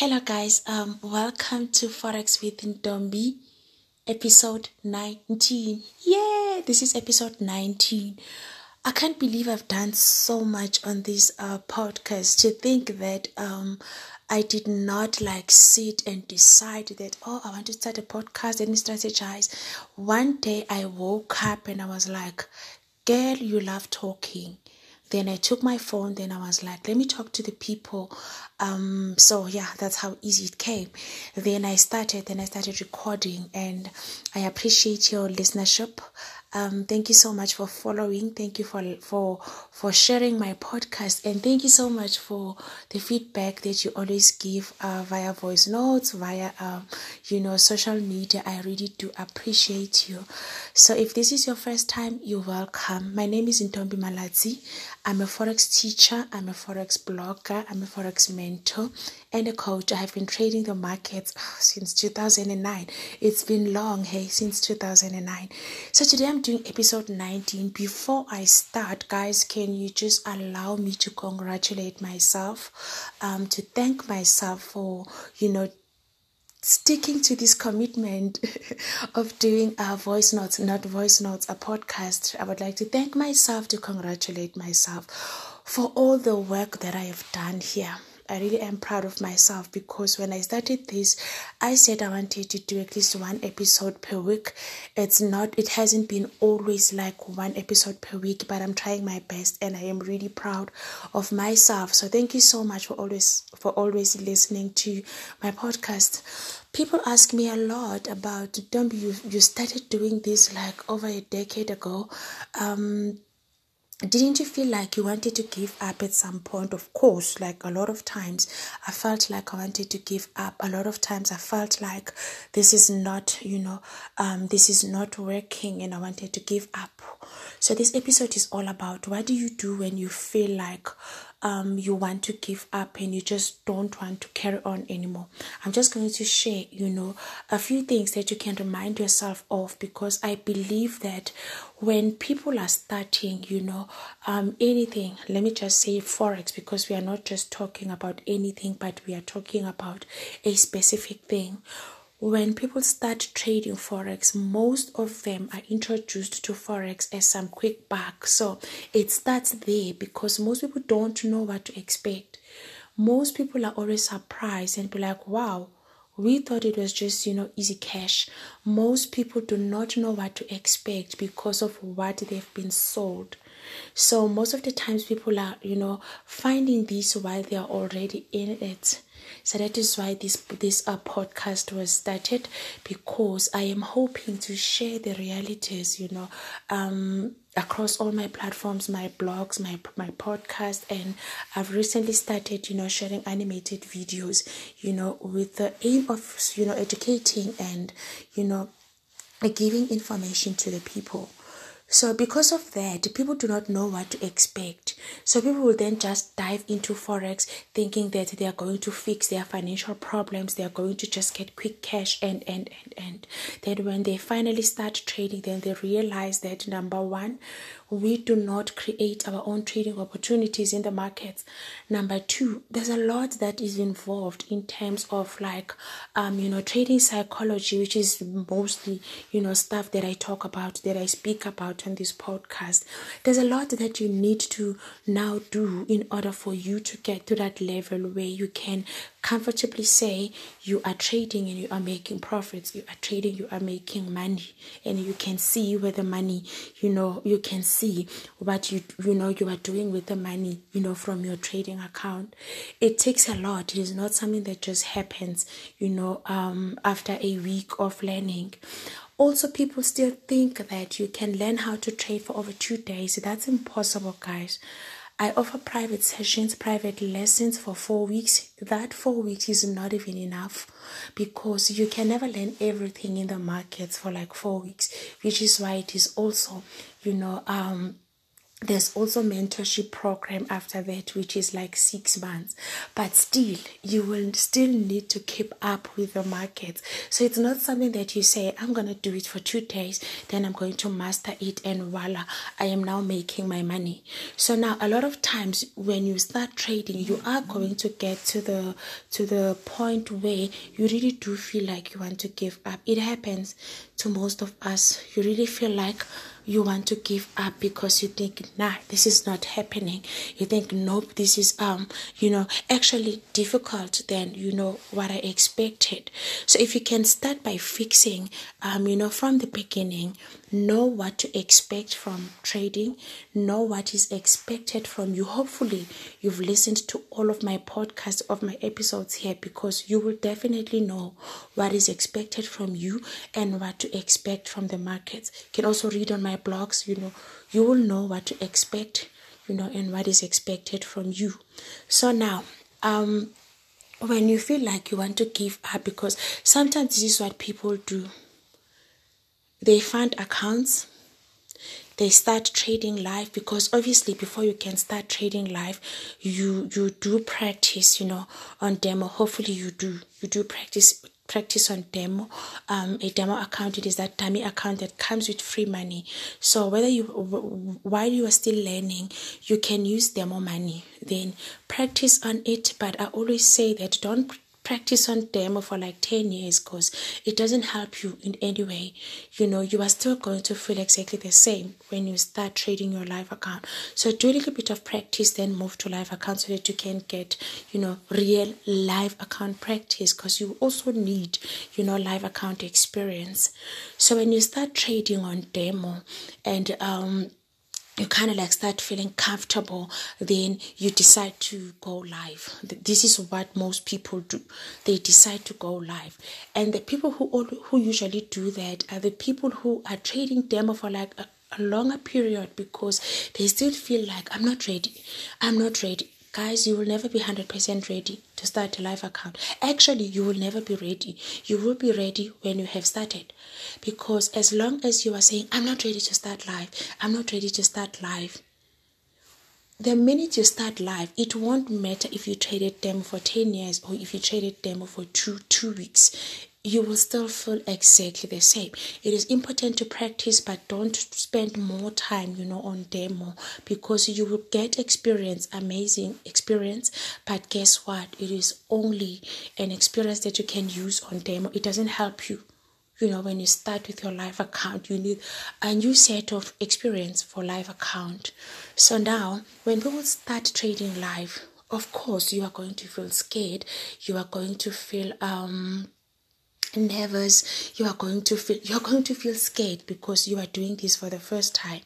Hello, guys. Um, welcome to Forex with Ntombi, episode 19. Yeah, this is episode 19. I can't believe I've done so much on this uh, podcast. To think that um, I did not like sit and decide that, oh, I want to start a podcast and strategize. One day I woke up and I was like, girl, you love talking then I took my phone, then I was like, let me talk to the people. Um, so yeah, that's how easy it came. Then I started, then I started recording, and I appreciate your listenership. Um, thank you so much for following. Thank you for for for sharing my podcast, and thank you so much for the feedback that you always give uh, via voice notes, via um, you know social media. I really do appreciate you. So if this is your first time, you're welcome. My name is Ntombi Malatsi. I'm a forex teacher. I'm a forex blogger. I'm a forex mentor and a coach. I have been trading the markets since 2009. It's been long, hey, since 2009. So today I'm doing episode 19. Before I start, guys, can you just allow me to congratulate myself, um, to thank myself for, you know, sticking to this commitment of doing a voice notes, not voice notes, a podcast. I would like to thank myself, to congratulate myself for all the work that I have done here. I really am proud of myself because when I started this, I said I wanted to do at least one episode per week. It's not, it hasn't been always like one episode per week, but I'm trying my best and I am really proud of myself. So thank you so much for always, for always listening to my podcast. People ask me a lot about, don't you, you started doing this like over a decade ago. Um, didn't you feel like you wanted to give up at some point? Of course like a lot of times i felt like i wanted to give up. A lot of times i felt like this is not you know um this is not working and i wanted to give up. So this episode is all about what do you do when you feel like um, you want to give up and you just don't want to carry on anymore. I'm just going to share, you know, a few things that you can remind yourself of because I believe that when people are starting, you know, um, anything, let me just say Forex because we are not just talking about anything, but we are talking about a specific thing when people start trading forex most of them are introduced to forex as some quick buck. So it starts there because most people don't know what to expect. Most people are always surprised and be like wow we thought it was just you know easy cash. Most people do not know what to expect because of what they've been sold. So most of the times people are you know finding this while they are already in it so that is why this this uh, podcast was started because I am hoping to share the realities, you know, um, across all my platforms, my blogs, my my podcast, and I've recently started, you know, sharing animated videos, you know, with the aim of you know educating and you know giving information to the people. So, because of that, people do not know what to expect. So, people will then just dive into Forex thinking that they are going to fix their financial problems, they are going to just get quick cash, and, and, and, and. Then, when they finally start trading, then they realize that number one, we do not create our own trading opportunities in the markets. Number two, there's a lot that is involved in terms of like, um, you know, trading psychology, which is mostly, you know, stuff that I talk about, that I speak about on this podcast. There's a lot that you need to now do in order for you to get to that level where you can comfortably say you are trading and you are making profits. You are trading you are making money. And you can see where the money you know you can see what you you know you are doing with the money you know from your trading account. It takes a lot. It is not something that just happens you know um after a week of learning. Also people still think that you can learn how to trade for over two days. That's impossible guys I offer private sessions, private lessons for four weeks. That four weeks is not even enough because you can never learn everything in the markets for like four weeks, which is why it is also, you know, um, there's also mentorship program after that which is like six months. But still you will still need to keep up with the market. So it's not something that you say i'm going to do it for two days then i'm going to master it and voila i am now making my money. So now a lot of times when you start trading you are going to get to the to the point where you really do feel like you want to give up. It happens to most of us. You really feel like you want to give up because you think nah this is not happening. You think nope this is um you know actually difficult than you know what i expected. So if you can start by fixing um you know from the beginning know what to expect from trading know what is expected from you. Hopefully you've listened to all of my podcasts of my episodes here because you will definitely know what is expected from you and what to expect from the markets you can also read on my blogs you know. You will know what to expect you know and what is expected from you. So now um when you feel like you want to give up because sometimes this is what people do they fund accounts they start trading live because obviously before you can start trading live you you do practice you know on demo. Hopefully you do you do practice practice on demo. Um a demo account it is that dummy account that comes with free money. So whether you while you are still learning you can use demo money. Then practice on it but i always say that don't practice on demo for like 10 years because it doesn't help you in any way. You know, you are still going to feel exactly the same when you start trading your live account. So do a little bit of practice, then move to live account so that you can get, you know, real live account practice because you also need, you know, live account experience. So when you start trading on demo and um you kind of like start feeling comfortable, then you decide to go live. This is what most people do. They decide to go live. And the people who who usually do that are the people who are trading demo for like a, a longer period because they still feel like I'm not ready. I'm not ready guys you will never be 100% ready to start a live account. Actually you will never be ready. You will be ready when you have started. Because as long as you are saying i'm not ready to start live. I'm not ready to start live the minute you start live it won't matter if you traded them for 10 years or if you traded them for two two weeks you will still feel exactly the same. It is important to practice, but don't spend more time, you know, on demo because you will get experience, amazing experience. But guess what? It is only an experience that you can use on demo. It doesn't help you. You know, when you start with your live account, you need a new set of experience for live account. So now, when people start trading live, of course, you are going to feel scared. You are going to feel um nervous you are going to feel you're going to feel scared because you are doing this for the first time.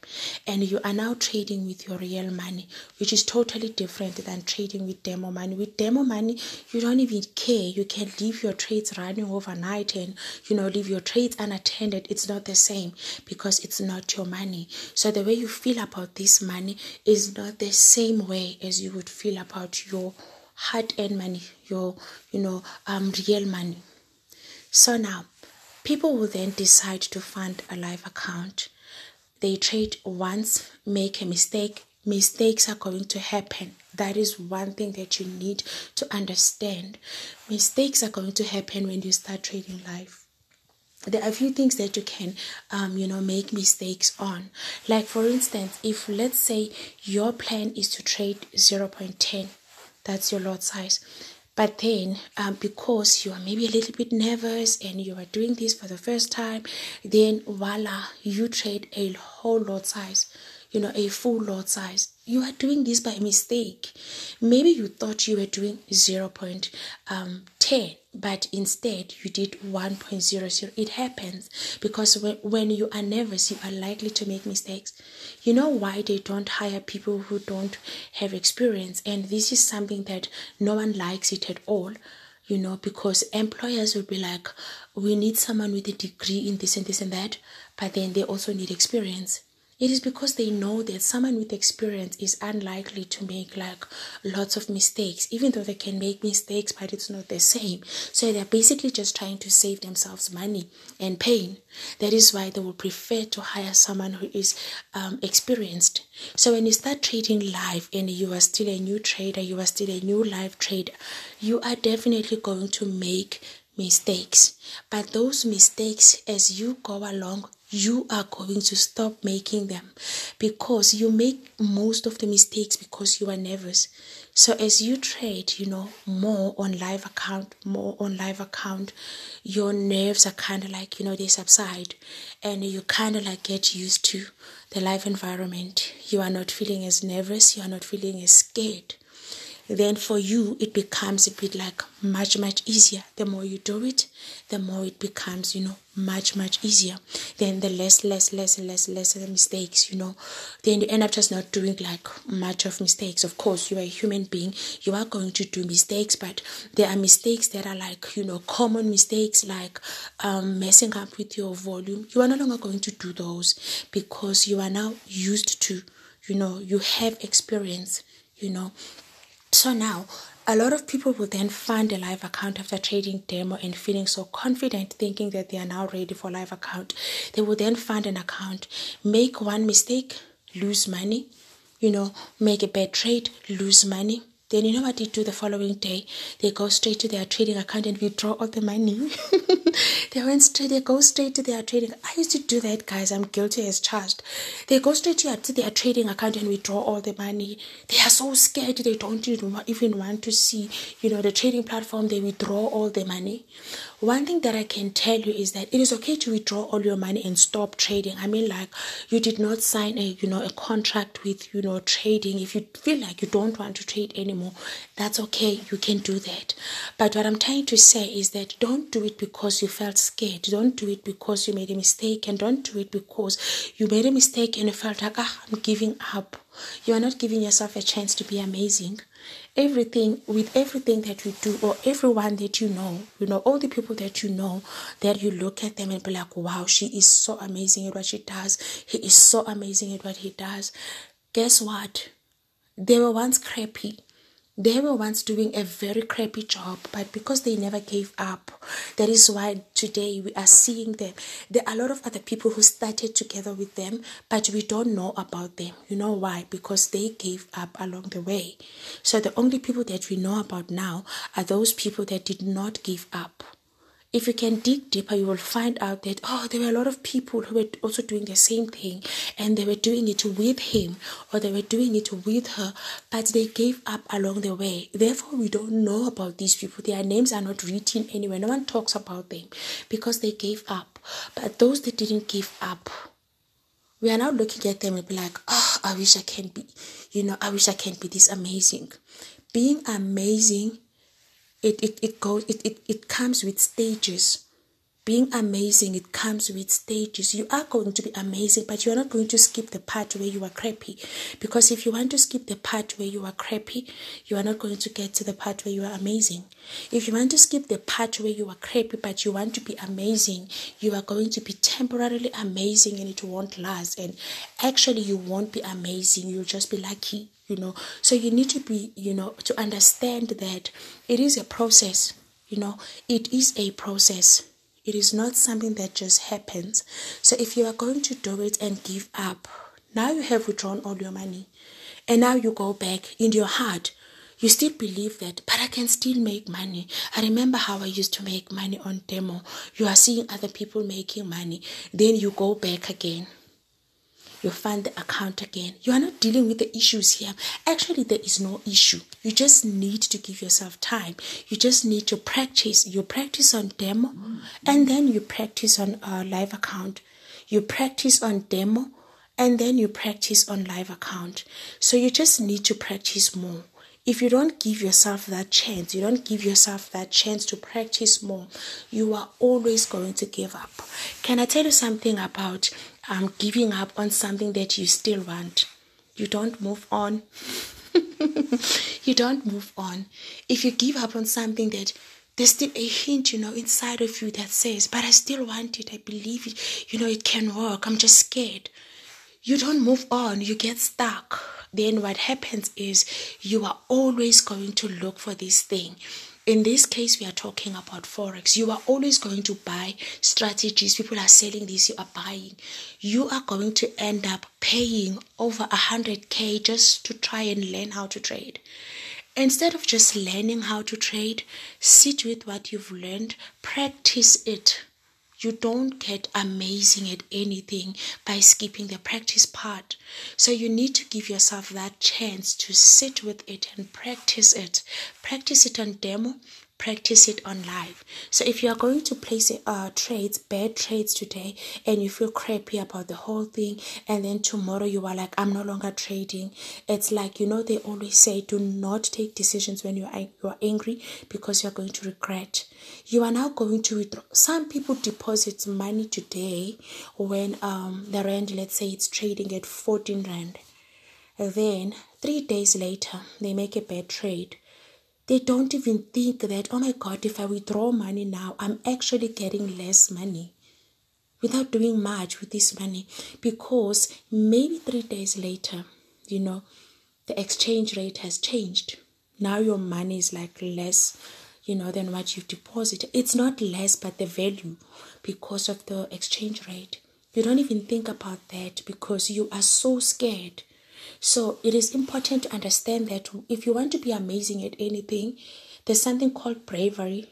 And you are now trading with your real money which is totally different than trading with demo money. With demo money you don't even care. You can leave your trades running overnight and you know leave your trades unattended. It's not the same because it's not your money. So the way you feel about this money is not the same way as you would feel about your hard-earned money your you know um real money so now, people will then decide to fund a live account. They trade once, make a mistake, mistakes are going to happen. That is one thing that you need to understand. Mistakes are going to happen when you start trading live. There are a few things that you can, um, you know, make mistakes on. Like for instance, if let's say your plan is to trade 0.10, that's your lot size but then, um, because you are maybe a little bit nervous and you are doing this for the first time, then voila, you trade a whole lot size, you know, a full lot size. You are doing this by mistake. Maybe you thought you were doing 0. Um, 10 but instead you did 1.00 it happens because when, when you are nervous you are likely to make mistakes. You know why they don't hire people who don't have experience? And this is something that no one likes it at all you know because employers will be like we need someone with a degree in this and this and that but then they also need experience It is because they know that someone with experience is unlikely to make like lots of mistakes, even though they can make mistakes, but it's not the same. So they're basically just trying to save themselves money and pain. That is why they will prefer to hire someone who is um, experienced. So when you start trading live and you are still a new trader, you are still a new live trader, you are definitely going to make mistakes. But those mistakes, as you go along, you are going to stop making them because you make most of the mistakes because you are nervous. So as you trade, you know, more on live account, more on live account, your nerves are kind of like, you know, they subside and you kind of like get used to the live environment. You are not feeling as nervous, you are not feeling as scared then for you it becomes a bit like much much easier. The more you do it the more it becomes you know much much easier. Then the less less less less less mistakes you know. Then you end up just not doing like much of mistakes. Of course you are a human being. You are going to do mistakes but there are mistakes that are like you know common mistakes like um, messing up with your volume. You are no longer going to do those because you are now used to you know you have experience you know so now, a lot of people will then find a live account after trading demo and feeling so confident, thinking that they are now ready for live account. They will then find an account, make one mistake, lose money, you know, make a bad trade, lose money. Then you know what they do the following day? They go straight to their trading account and withdraw all the money. they went straight, they go straight to their trading. I used to do that, guys. I'm guilty as charged. They go straight to, to their trading account and withdraw all the money. They are so scared. They don't even want to see, you know, the trading platform. They withdraw all the money. One thing that I can tell you is that it is okay to withdraw all your money and stop trading. I mean, like you did not sign a, you know, a contract with, you know, trading. If you feel like you don't want to trade anymore, that's okay. You can do that. But what I'm trying to say is that don't do it because you felt scared. Don't do it because you made a mistake, and don't do it because you made a mistake and you felt like, ah, I'm giving up. You are not giving yourself a chance to be amazing everything with everything that you do or everyone that you know you know all the people that you know that you look at them and be like wow she is so amazing at what she does he is so amazing at what he does guess what they were once crappy they were once doing a very crappy job, but because they never gave up, that is why today we are seeing them. There are a lot of other people who started together with them, but we don't know about them. You know why? Because they gave up along the way. So the only people that we know about now are those people that did not give up if you can dig deeper, you will find out that, oh, there were a lot of people who were also doing the same thing and they were doing it with him or they were doing it with her, but they gave up along the way. Therefore, we don't know about these people. Their names are not written anywhere. No one talks about them because they gave up. But those that didn't give up, we are now looking at them and be like, oh, I wish I can be, you know, I wish I can be this amazing. Being amazing it, it, it goes it, it, it comes with stages. Being amazing it comes with stages. You are going to be amazing but you are not going to skip the part where you are crappy. Because if you want to skip the part where you are crappy you are not going to get to the part where you are amazing. If you want to skip the part where you are crappy but you want to be amazing you are going to be temporarily amazing and it won't last. And actually you won't be amazing. You'll just be lucky you know so you need to be you know to understand that it is a process you know it is a process it is not something that just happens so if you are going to do it and give up now you have withdrawn all your money and now you go back in your heart you still believe that, but I can still make money. I remember how I used to make money on demo. You are seeing other people making money. Then you go back again you find the account again. You are not dealing with the issues here. Actually, there is no issue. You just need to give yourself time. You just need to practice. You practice on demo and then you practice on a live account. You practice on demo and then you practice on live account. So you just need to practice more. If you don't give yourself that chance, you don't give yourself that chance to practice more, you are always going to give up. Can I tell you something about um, giving up on something that you still want? You don't move on. you don't move on. If you give up on something that there's still a hint, you know, inside of you that says, but I still want it. I believe it. You know, it can work. I'm just scared you don't move on, you get stuck. Then what happens is you are always going to look for this thing. In this case, we are talking about Forex. You are always going to buy strategies. People are selling this, you are buying. You are going to end up paying over a 100k just to try and learn how to trade. Instead of just learning how to trade, sit with what you've learned, practice it you don't get amazing at anything by skipping the practice part. So you need to give yourself that chance to sit with it and practice it. Practice it on demo, practice it on live. So if you are going to place uh, trades, bad trades today, and you feel crappy about the whole thing, and then tomorrow you are like, I'm no longer trading. It's like you know they always say, do not take decisions when you are you are angry because you are going to regret. You are now going to withdraw. Some people deposit money today when um the rand, let's say it's trading at 14 rand. Then three days later they make a bad trade they don't even think that, oh my God, if I withdraw money now, I'm actually getting less money without doing much with this money because maybe three days later, you know, the exchange rate has changed. Now your money is like less, you know, than what you've deposited. It's not less, but the value because of the exchange rate. You don't even think about that because you are so scared so it is important to understand that if you want to be amazing at anything, there's something called bravery.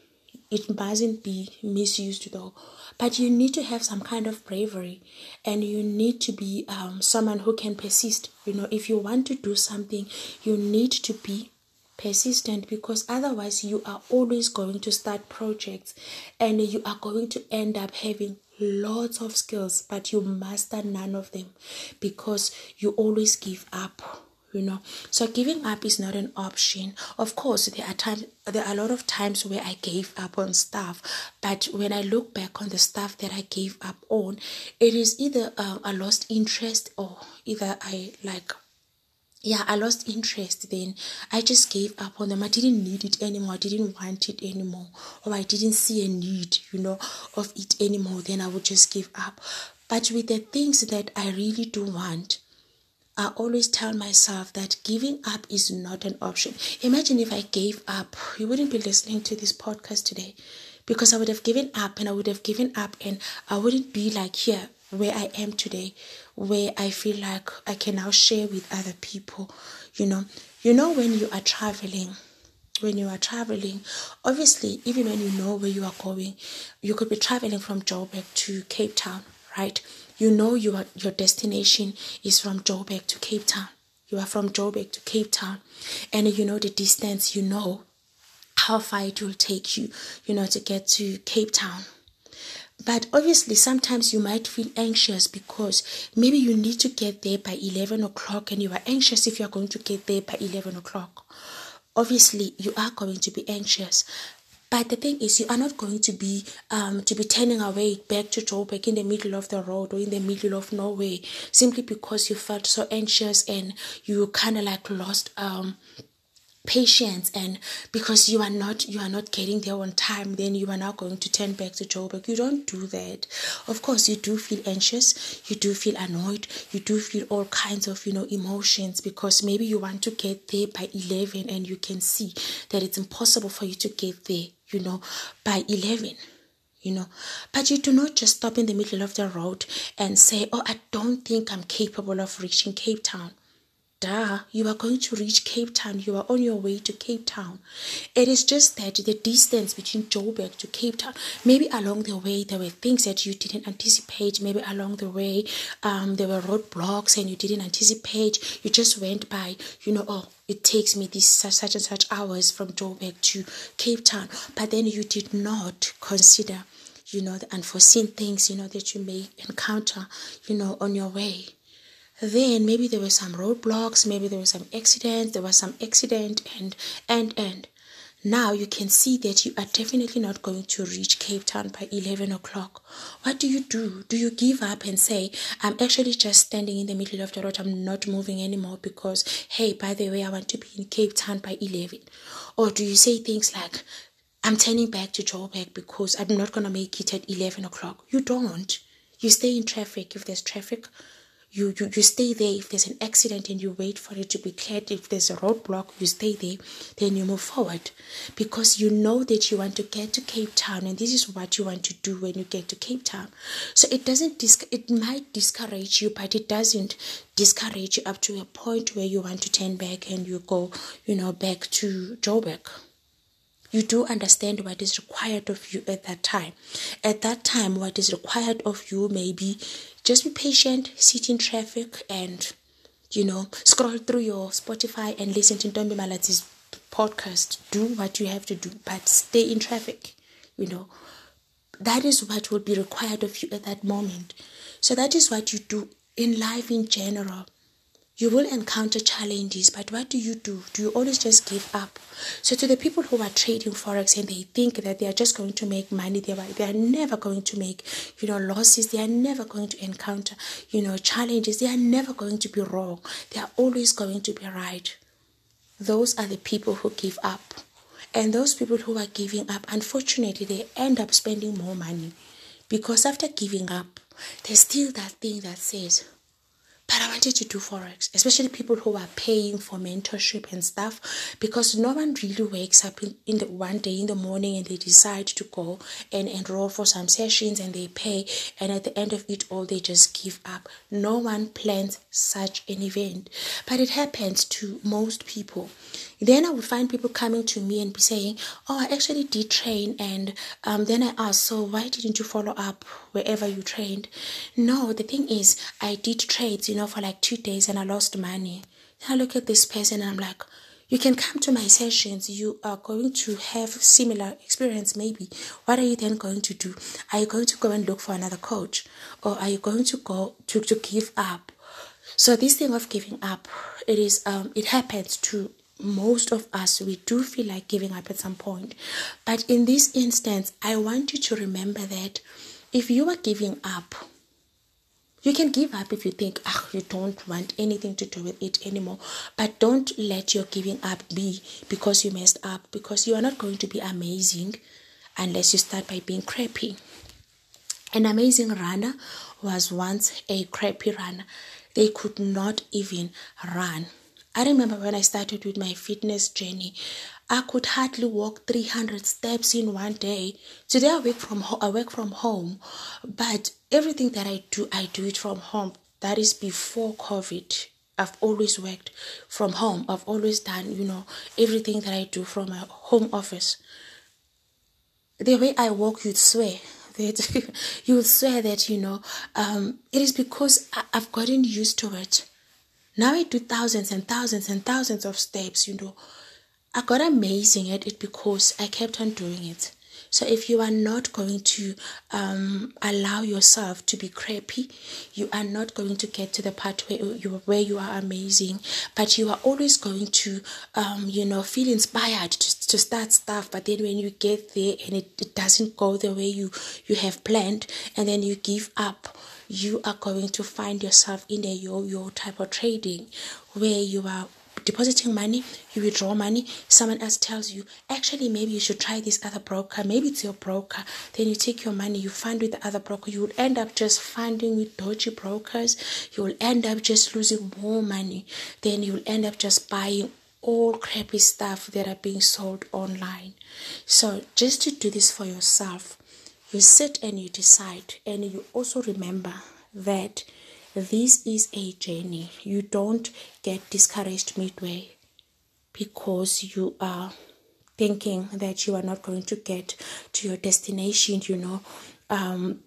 It mustn't be misused though, but you need to have some kind of bravery, and you need to be um, someone who can persist. You know, if you want to do something, you need to be persistent because otherwise you are always going to start projects and you are going to end up having lots of skills, but you master none of them because you always give up you know. So giving up is not an option. Of course there are times there are a lot of times where i gave up on stuff but when i look back on the stuff that i gave up on it is either uh, a lost interest or either i like yeah, I lost interest then. I just gave up on them. I didn't need it anymore. I didn't want it anymore. Or I didn't see a need, you know, of it anymore. Then I would just give up. But with the things that I really do want, I always tell myself that giving up is not an option. Imagine if I gave up, you wouldn't be listening to this podcast today because I would have given up and I would have given up and I wouldn't be like here where I am today, where I feel like I can now share with other people. You know, you know when you are traveling, when you are traveling, obviously, even when you know where you are going, you could be traveling from Joburg to Cape Town, right? You know your your destination is from Joburg to Cape Town. You are from Joburg to Cape Town, and you know the distance. You know how far it will take you, you know, to get to Cape Town but obviously, sometimes you might feel anxious because maybe you need to get there by 11 o'clock and you are anxious if you're going to get there by 11 o'clock. Obviously, you are going to be anxious. But the thing is, you are not going to be um, to be turning away back to Joburg in the middle of the road or in the middle of nowhere simply because you felt so anxious and you kind of like lost um, patience and because you are not you are not getting there on time then you are now going to turn back to Joburg. You don't do that. Of course you do feel anxious you do feel annoyed you do feel all kinds of you know emotions because maybe you want to get there by 11 and you can see that it's impossible for you to get there you know by 11 you know. But you do not just stop in the middle of the road and say oh i don't think i'm capable of reaching cape town duh, you are going to reach Cape Town. You are on your way to Cape Town. It is just that the distance between Joburg to Cape Town, maybe along the way there were things that you didn't anticipate. Maybe along the way um, there were roadblocks and you didn't anticipate. You just went by, you know, oh, it takes me this such, such and such hours from Joburg to Cape Town. But then you did not consider, you know, the unforeseen things, you know, that you may encounter, you know, on your way then maybe there were some roadblocks maybe there was some accident there was some accident and and and now you can see that you are definitely not going to reach Cape Town by 11 o'clock. What do you do? Do you give up and say, I'm actually just standing in the middle of the road, I'm not moving anymore because, hey, by the way, I want to be in Cape Town by 11? Or do you say things like, I'm turning back to Joburg because I'm not going to make it at 11 o'clock? You don't. You stay in traffic if there's traffic you, you you stay there if there's an accident and you wait for it to be cleared. If there's a roadblock you stay there then you move forward. Because you know that you want to get to cape town and this is what you want to do when you get to cape town. So it doesn't dis- it might discourage you but it doesn't discourage you up to a point where you want to turn back and you go you know back to joburg. You do understand what is required of you at that time. At that time, what is required of you may be just be patient, sit in traffic, and you know, scroll through your Spotify and listen to Ntombi Malati's podcast. Do what you have to do, but stay in traffic. You know, that is what will be required of you at that moment. So that is what you do in life in general you will encounter challenges, but what do you do? Do you always just give up? So, to the people who are trading forex and they think that they are just going to make money, they are, they are never going to make, you know, losses. They are never going to encounter, you know, challenges. They are never going to be wrong. They are always going to be right. Those are the people who give up. And those people who are giving up, unfortunately, they end up spending more money because after giving up, there's still that thing that says, but I wanted to do Forex, especially people who are paying for mentorship and stuff, because no one really wakes up in, in the one day in the morning and they decide to go and enroll for some sessions and they pay, and at the end of it all, they just give up. No one plans such an event, but it happens to most people. Then I would find people coming to me and be saying, Oh, I actually did train. And um, then I ask, So why didn't you follow up wherever you trained? No, the thing is, I did trades, you know, for like two days and I lost money. Then I look at this person and I'm like, you can come to my sessions you are going to have similar experience maybe what are you then going to do are you going to go and look for another coach or are you going to go to, to give up so this thing of giving up it is um it happens to most of us we do feel like giving up at some point. But in this instance i want you to remember that if you are giving up you can give up if you think ah you don't want anything to do with it anymore. But don't let your giving up be because you messed up because you are not going to be amazing unless you start by being crappy. An amazing runner was once a crappy runner. They could not even run I remember when I started with my fitness journey, I could hardly walk 300 steps in one day. Today I work from ho- I work from home, but everything that I do, I do it from home. That is before COVID. I've always worked from home. I've always done, you know, everything that I do from my home office. The way I walk, you'd swear that you would swear that you know um, it is because I- I've gotten used to it. Now I do thousands and thousands and thousands of steps, you know. I got amazing at it because I kept on doing it. So if you are not going to um, allow yourself to be crappy, you are not going to get to the part where you where you are amazing. But you are always going to, um, you know, feel inspired to, to start stuff. But then when you get there and it, it doesn't go the way you you have planned, and then you give up, you are going to find yourself in a yo-yo type of trading where you are depositing money, you withdraw money, someone else tells you, actually, maybe you should try this other broker, maybe it's your broker. Then you take your money, you fund with the other broker, you will end up just funding with dodgy brokers, you will end up just losing more money, then you will end up just buying all crappy stuff that are being sold online. So, just to do this for yourself, you sit and you decide, and you also remember that this is a journey. You don't get discouraged midway because you are thinking that you are not going to get to your destination, you know, um,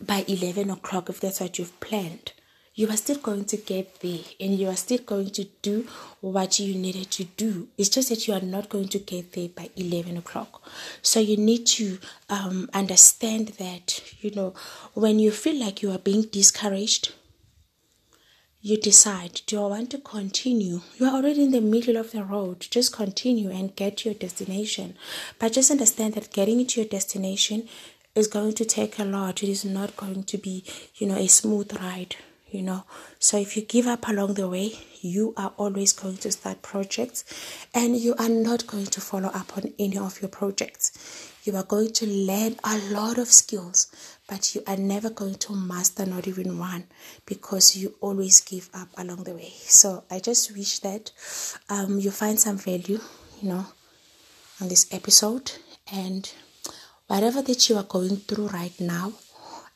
by 11 o'clock if that's what you've planned. You are still going to get there and you are still going to do what you needed to do. It's just that you are not going to get there by 11 o'clock. So you need to um, understand that, you know, when you feel like you are being discouraged, you decide do I want to continue? You are already in the middle of the road. Just continue and get to your destination. But just understand that getting to your destination is going to take a lot. It is not going to be, you know, a smooth ride, you know. So if you give up along the way, you are always going to start projects and you are not going to follow up on any of your projects. You are going to learn a lot of skills, but you are never going to master not even one because you always give up along the way. So I just wish that um, you find some value, you know, on this episode and whatever that you are going through right now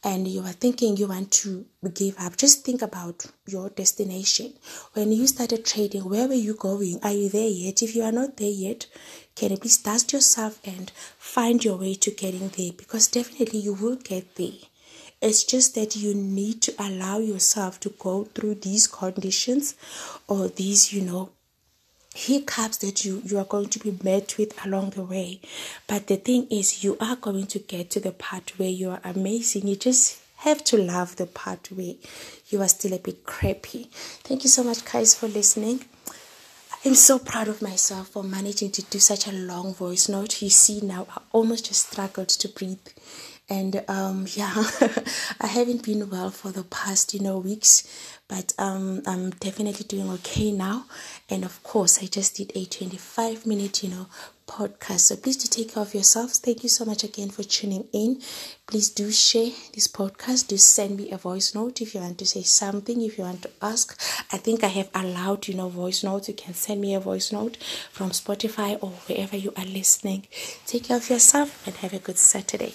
and you are thinking you want to give up, just think about your destination. When you started trading, where were you going? Are you there yet? If you are not there yet, can you please dust yourself and find your way to getting there? Because definitely you will get there. It's just that you need to allow yourself to go through these conditions or these, you know, hiccups that you you are going to be met with along the way. But the thing is you are going to get to the part where you are amazing. You just have to love the part where you are still a bit crappy. Thank you so much guys for listening. I'm so proud of myself for managing to do such a long voice note. You see now I almost just struggled to breathe and um yeah i haven't been well for the past you know weeks but um i'm definitely doing okay now. And of course i just did a 25 minute you know podcast. So please do take care of yourselves. Thank you so much again for tuning in. Please do share this podcast. Do send me a voice note if you want to say something if you want to ask. I think i have allowed you know voice notes. You can send me a voice note from spotify or wherever you are listening. Take care of yourself and have a good saturday